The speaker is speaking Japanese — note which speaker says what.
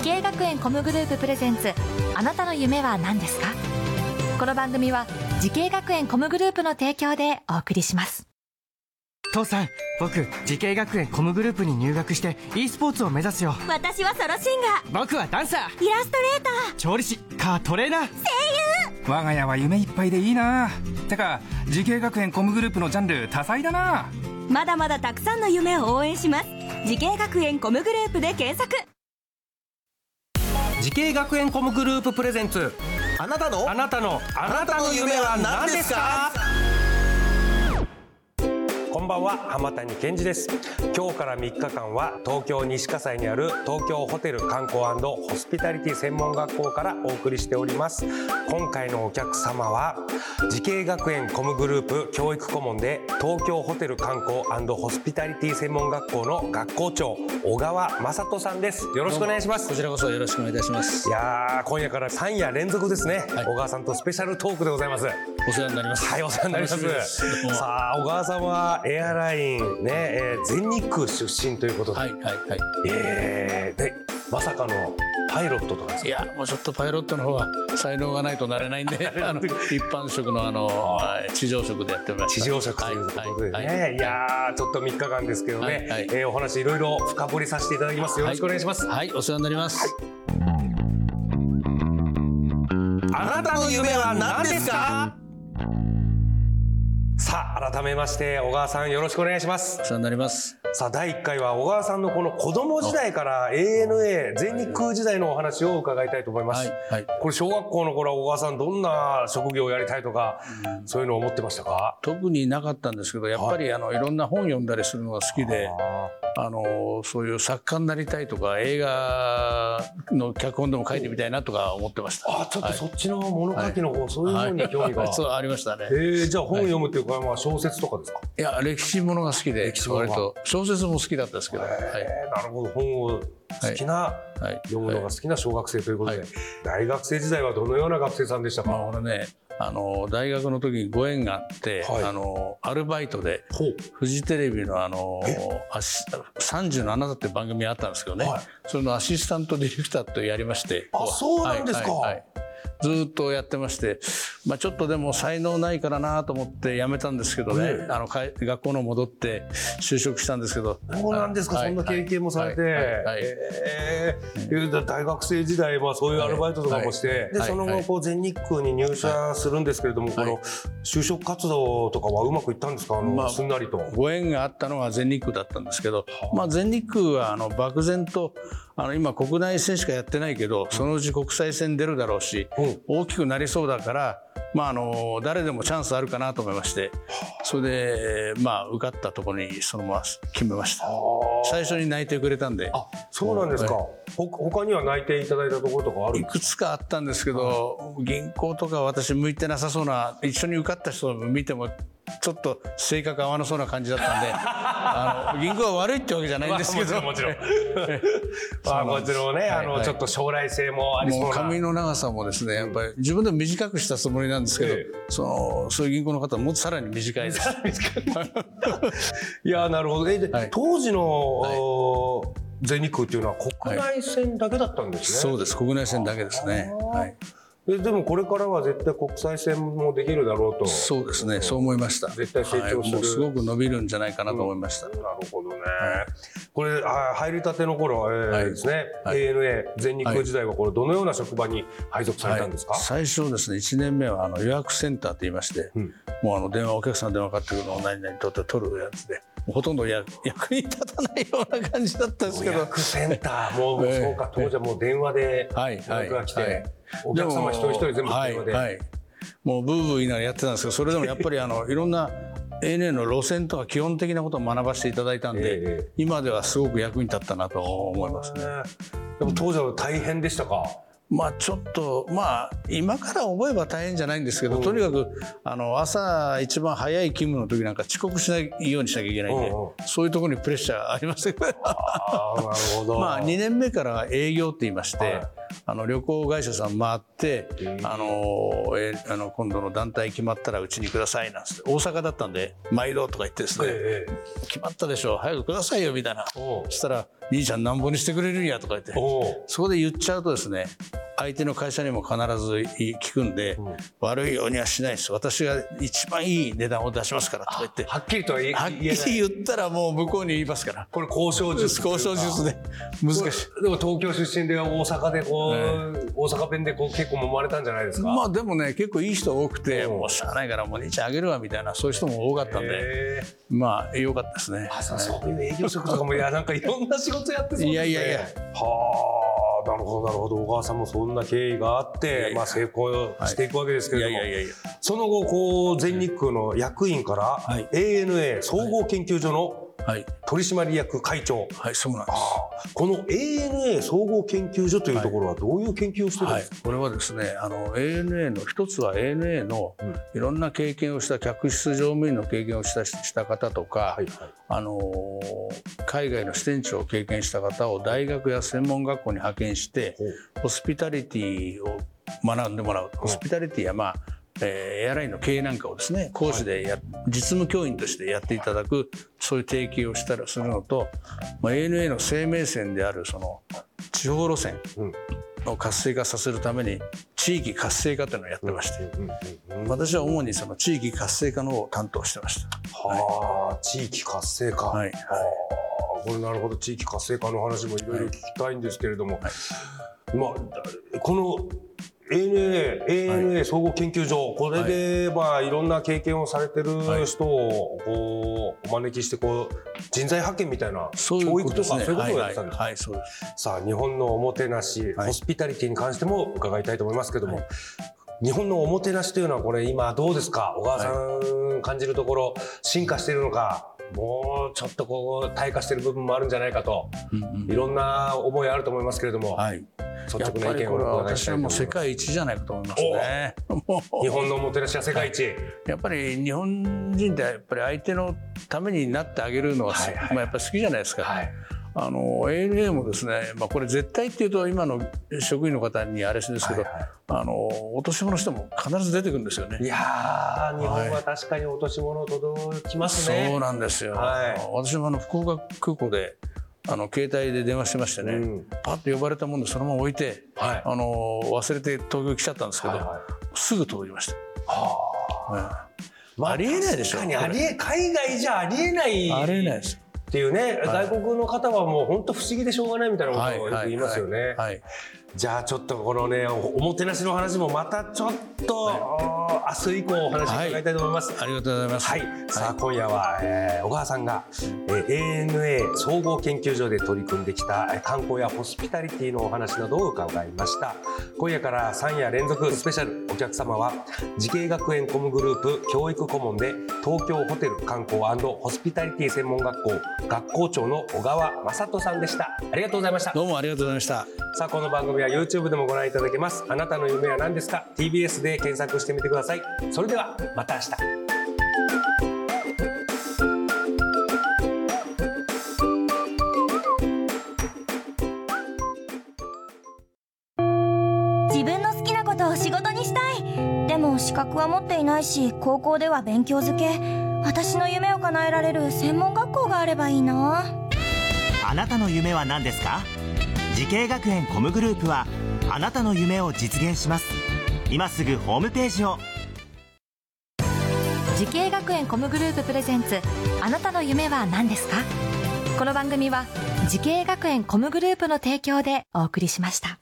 Speaker 1: 滋慶学園 COM グループプレゼンツあなたの夢は何ですか？この番組は滋慶学園 COM グループの提供でお送りします。
Speaker 2: 父さん僕滋慶学園 COM グループに入学して e スポーツを目指すよ。
Speaker 3: 私はソロシンガ
Speaker 2: ー。僕はダンサ
Speaker 3: ー。イラストレータ
Speaker 2: ー。調理師カートレーナー。声
Speaker 4: 優。我が家は夢いっぱいでいいな。てか滋慶学園 COM グループのジャンル多彩だな。
Speaker 3: まだまだたくさんの夢を応援します。滋慶学園 COM グループで検索
Speaker 5: 滋慶学園 COM グループプレゼンツ。
Speaker 6: あなたの？
Speaker 5: あなたのあなたの夢は何ですか？こんばんは浜谷健二です。今日から3日間は東京西葛西にある東京ホテル観光ホスピタリティ専門学校からお送りしております。今回のお客様は滋慶学園 COM グループ教育顧問で東京ホテル観光ホスピタリティ専門学校の学校長小川雅人さんです。よろしくお願いします。
Speaker 7: こちらこそよろしくお願いいたします。
Speaker 5: いや今夜から3夜連続ですね、はい、小川さんとスペシャルトークでございます。
Speaker 7: お世話になります。
Speaker 5: はいお世話になります。さあ小川さんはエアラインね、えー、全日空出身ということで、はいはいはい、えー、でまさかのパイロットとか
Speaker 7: いやもうちょっとパイロットの方は才能がないとなれないんで あの一般職のあの地上職でやってま
Speaker 5: す地上職ということでね、はいはい、い。やちょっと3日間ですけどね、はいはい、えー、お話いろいろ深掘りさせていただきます。よろしくお願いします。
Speaker 7: はい、お世話になります、
Speaker 6: あなたの夢は何ですか？
Speaker 5: さあ改めまして小川さんよろしくお願いします。
Speaker 7: お世話になります。
Speaker 5: さあ第1回は小川さんのこの子供時代から ANA 全日空時代のお話を伺いたいと思います、はいはい、これ小学校の頃は小川さんどんな職業をやりたいとか、うん、そういうのを思ってましたか？
Speaker 7: 特になかったんですけどやっぱりあのいろんな本読んだりするのが好きであのそういう作家になりたいとか映画の脚本でも書いてみたいなとか思ってました。
Speaker 5: あちょっとそっちの物書きの方、はい、そういうのに興味が、はい、
Speaker 7: そうありましたね。
Speaker 5: えー、じゃあ本読むっていうか、まあ、小説とかですか？
Speaker 7: いや歴史ものが好きで割と。小説も好きだったですけど、はい、
Speaker 5: なるほど。本を好きな、はい、読むのが好きな小学生ということで、大学生時代はどのような学生さんでしたか、まあ、
Speaker 7: 俺ねあの大学の時にご縁があって、はい、あのアルバイトでフジテレビのあの37って番組あったんですけどね、はい、それのアシスタントディレクターとやりまして。
Speaker 5: あそうなんですか、はい
Speaker 7: ずっとやってまして、まあ、ちょっとでも才能ないからなと思って辞めたんですけどね、あの学校の戻って就職したんですけど。
Speaker 5: そうなんですか、はい、そんな経験もされて、はい。えー、大学生時代はそういうアルバイトとかもして、でその後こう全日空に入社するんですけれども、この就職活動とかはうまくいったんですか？あの、まあ、すんなりと。
Speaker 7: ご縁があったのは全日空だったんですけど、まあ、全日空はあの漠然とあの今国内戦しかやってないけどそのうち国際戦出るだろうし、大きくなりそうだから、まあ、あの誰でもチャンスあるかなと思いまして。それで、まあ、受かったところにそのまま決めました。最初に内定くれたんで。
Speaker 5: あそうなんですか、はい、他には内定いただいたところとかある
Speaker 7: いくつかあったんですけど、銀行とか私向いてなさそうな一緒に受かった人を見てもちょっと性格合わなそうな感じだったんで あの銀行は悪いってわけじゃないんですけど、
Speaker 5: もちろん。もちろんまあもちろんね、あの、ちょっと将来性もありそうな。
Speaker 7: 髪の長さもですねやっぱり自分でも短くしたつもりなんですけど、そのそういう銀行の方はもっとさらに短いです。
Speaker 5: いやなるほど、え当時の、全日空っていうのは国内線だけだったんですね、
Speaker 7: そうです。国内線だけですね。はい
Speaker 5: ででもこれからは絶対国際線もできるだろうと。
Speaker 7: そうですね、そう思いました。
Speaker 5: 絶対成長する、はい、
Speaker 7: すごく伸びるんじゃないかなと思いました、うん、
Speaker 5: なるほどね、はい、これあ入りたての頃、えー、はい、ですね、はい、ANA 全日空時代はこれどのような職場に配属されたんですか、
Speaker 7: 最初ですね1年目はあの予約センターと言いまして、うん、もうあの電話お客さん電話かかってくるのを何々取って取るやつでほとんど役 役に立たないような感じだったんですけど。予
Speaker 5: 約センターもう、そうか当時はもう電話で予約が来て、お客様一人一人全部電話で、はいはい、
Speaker 7: もうブーブー言いながらやってたんですけどそれでもやっぱりあの いろんな ANA の路線とか基本的なことを学ばせていただいたんで、えー、今ではすごく役に立ったなと思いますね。
Speaker 5: でも当時は大変でしたか？
Speaker 7: まあちょっとまあ今から覚えば大変じゃないんですけど、とにかくあの朝一番早い勤務の時なんか遅刻しないようにしなきゃいけないんで、そういうところにプレッシャーありますよ。あなるほど。まあ2年目からは営業って言いまして、あの旅行会社さん回って、あのえあの今度の団体決まったらうちにくださいなんつって大阪だったんで毎度とか言ってですね、
Speaker 5: え
Speaker 7: 決まったでしょ早くくださいよみたいな。そしたら兄ちゃんなんぼにしてくれるんやとか言ってそこで言っちゃうとですね相手の会社にも必ず聞くんで、悪いようにはしないです。私が一番いい値段を出しますからとか言って。
Speaker 5: はっきりとは言え
Speaker 7: はっきり
Speaker 5: 言
Speaker 7: ったらもう向こうに言いますから。
Speaker 5: これ交渉術
Speaker 7: 交渉術で。難しい。
Speaker 5: でも東京出身で大阪でこう、大阪弁でこう結構揉まれたんじゃないですか、
Speaker 7: まあでもね結構いい人多くて
Speaker 5: うん。
Speaker 7: もうしゃあないからもう兄ちゃんあげるわみたいなそういう人も多かったんで。まあ良かったですね。
Speaker 5: あそうそういう営業職とかもいやなんかいろんな仕事やってそうですね。
Speaker 7: いやいやいや。
Speaker 5: はあなるほどなるほど。小川さんもそんな経緯があってまあ、成功していくわけですけ
Speaker 7: い
Speaker 5: れども、その後こう全日空の役員から
Speaker 7: はい。
Speaker 5: ANA 総合研究所の
Speaker 7: はい。
Speaker 5: 取締役会長、
Speaker 7: はいそうなんです。
Speaker 5: この ANA 総合研究所というところはどういう研究をしてるん
Speaker 7: はい
Speaker 5: ですか、、
Speaker 7: これはですねあの ANA の一つは ANA のいろんな経験をした客室乗務員の経験をしたした方とか、
Speaker 5: はいはい。
Speaker 7: あのー海外の支店長を経験した方を大学や専門学校に派遣してホスピタリティを学んでもらう。ホスピタリティやまあえーエアラインの経営なんかをですね講師でや、実務教員としてやっていただくそういう提携をしたりするのと、まあ、ANA の生命線であるその地方路線を活性化させるために地域活性化というのをやってまして、私は主にその地域活性化の方を担当してました。
Speaker 5: はあ、地域活性化。
Speaker 7: はい
Speaker 5: はあこれなるほど。地域活性化の話もいろいろ聞きたいんですけれども、まあこの ANA, ANA 総合研究所、これで、まあい。ろんな経験をされてる人をこうお招きしてこう人材派遣みたいな
Speaker 7: そういう
Speaker 5: 教育と
Speaker 7: ことですね。
Speaker 5: かそういうことをやってたんですか。
Speaker 7: はいはい、はい。そうです。
Speaker 5: さあ日本のおもてなし、
Speaker 7: はい。
Speaker 5: ホスピタリティに関しても伺いたいと思いますけども、日本のおもてなしというのはこれ今どうですか？小川さん感じるところ進化しているのかもうちょっとこう退化している部分もあるんじゃないかと
Speaker 7: うんうん
Speaker 5: いろんな思いあると思いますけれども、
Speaker 7: はい。
Speaker 5: 率直な意見を
Speaker 7: これは私
Speaker 5: お伺いしたいと思ます。
Speaker 7: はいもう世界一じゃないかと思いますね。
Speaker 5: 日本のおもてなしは世界一、
Speaker 7: やっぱり日本人ってやっぱり相手のためになってあげるのが、
Speaker 5: はいはい。
Speaker 7: まあやっぱり好きじゃないですか。
Speaker 5: はい
Speaker 7: あの ANA もですね、まあ、これ絶対っていうと今の職員の方にあれですけど、
Speaker 5: はいはい
Speaker 7: あのお年物の人も必ず出てくるんですよね。
Speaker 5: いやー日本は確かに落とし物届きますね、
Speaker 7: そうなんですよ。
Speaker 5: はい
Speaker 7: 私もあの福岡空港であの携帯で電話してましてね、
Speaker 5: うん
Speaker 7: パッと呼ばれたもんでそのまま置いて、
Speaker 5: はい
Speaker 7: あの忘れて東京来ちゃったんですけど、
Speaker 5: はいはい
Speaker 7: すぐ届きました。
Speaker 5: は
Speaker 7: うんありえないでしょ。
Speaker 5: 確かにありえ海外じゃありえない
Speaker 7: ありえないです。
Speaker 5: っていうね、
Speaker 7: はい
Speaker 5: 外国の方はもう本当不思議でしょうがないみたいなことをよく言いますよね。
Speaker 7: はい。
Speaker 5: じゃあちょっとこのねおおもてなしの話もまたちょっと、明日以降お話伺いたいと思います。
Speaker 7: ありがとうございます。
Speaker 5: はい、さあ今夜は、えー小川さんが、えー ANA 総合研究所で取り組んできたえー観光やホスピタリティのお話などを伺いました。今夜から3夜連続スペシャル。お客様は滋慶学園 COM グループ教育顧問で東京ホテル観光ホスピタリティ専門学校学校長の小川正人さんでした。ありがとうございました。
Speaker 7: どうもありがとうございました。
Speaker 5: さあこの番組は YouTube でもご覧いただけます。あなたの夢は何ですか？TBS で検索してみてくださいそれではまた明日。
Speaker 3: 自分の好きなことを仕事にしたい。でも資格は持っていないし高校では勉強づけ。私の夢を叶えられる専門学校があればいいな。
Speaker 8: あなたの夢は何ですか？滋慶学園 COM グループはあなたの夢を実現します。今すぐホームページを
Speaker 1: 滋慶学園 COM グループプレゼンツあなたの夢は何ですか？この番組は滋慶学園 COM グループの提供でお送りしました。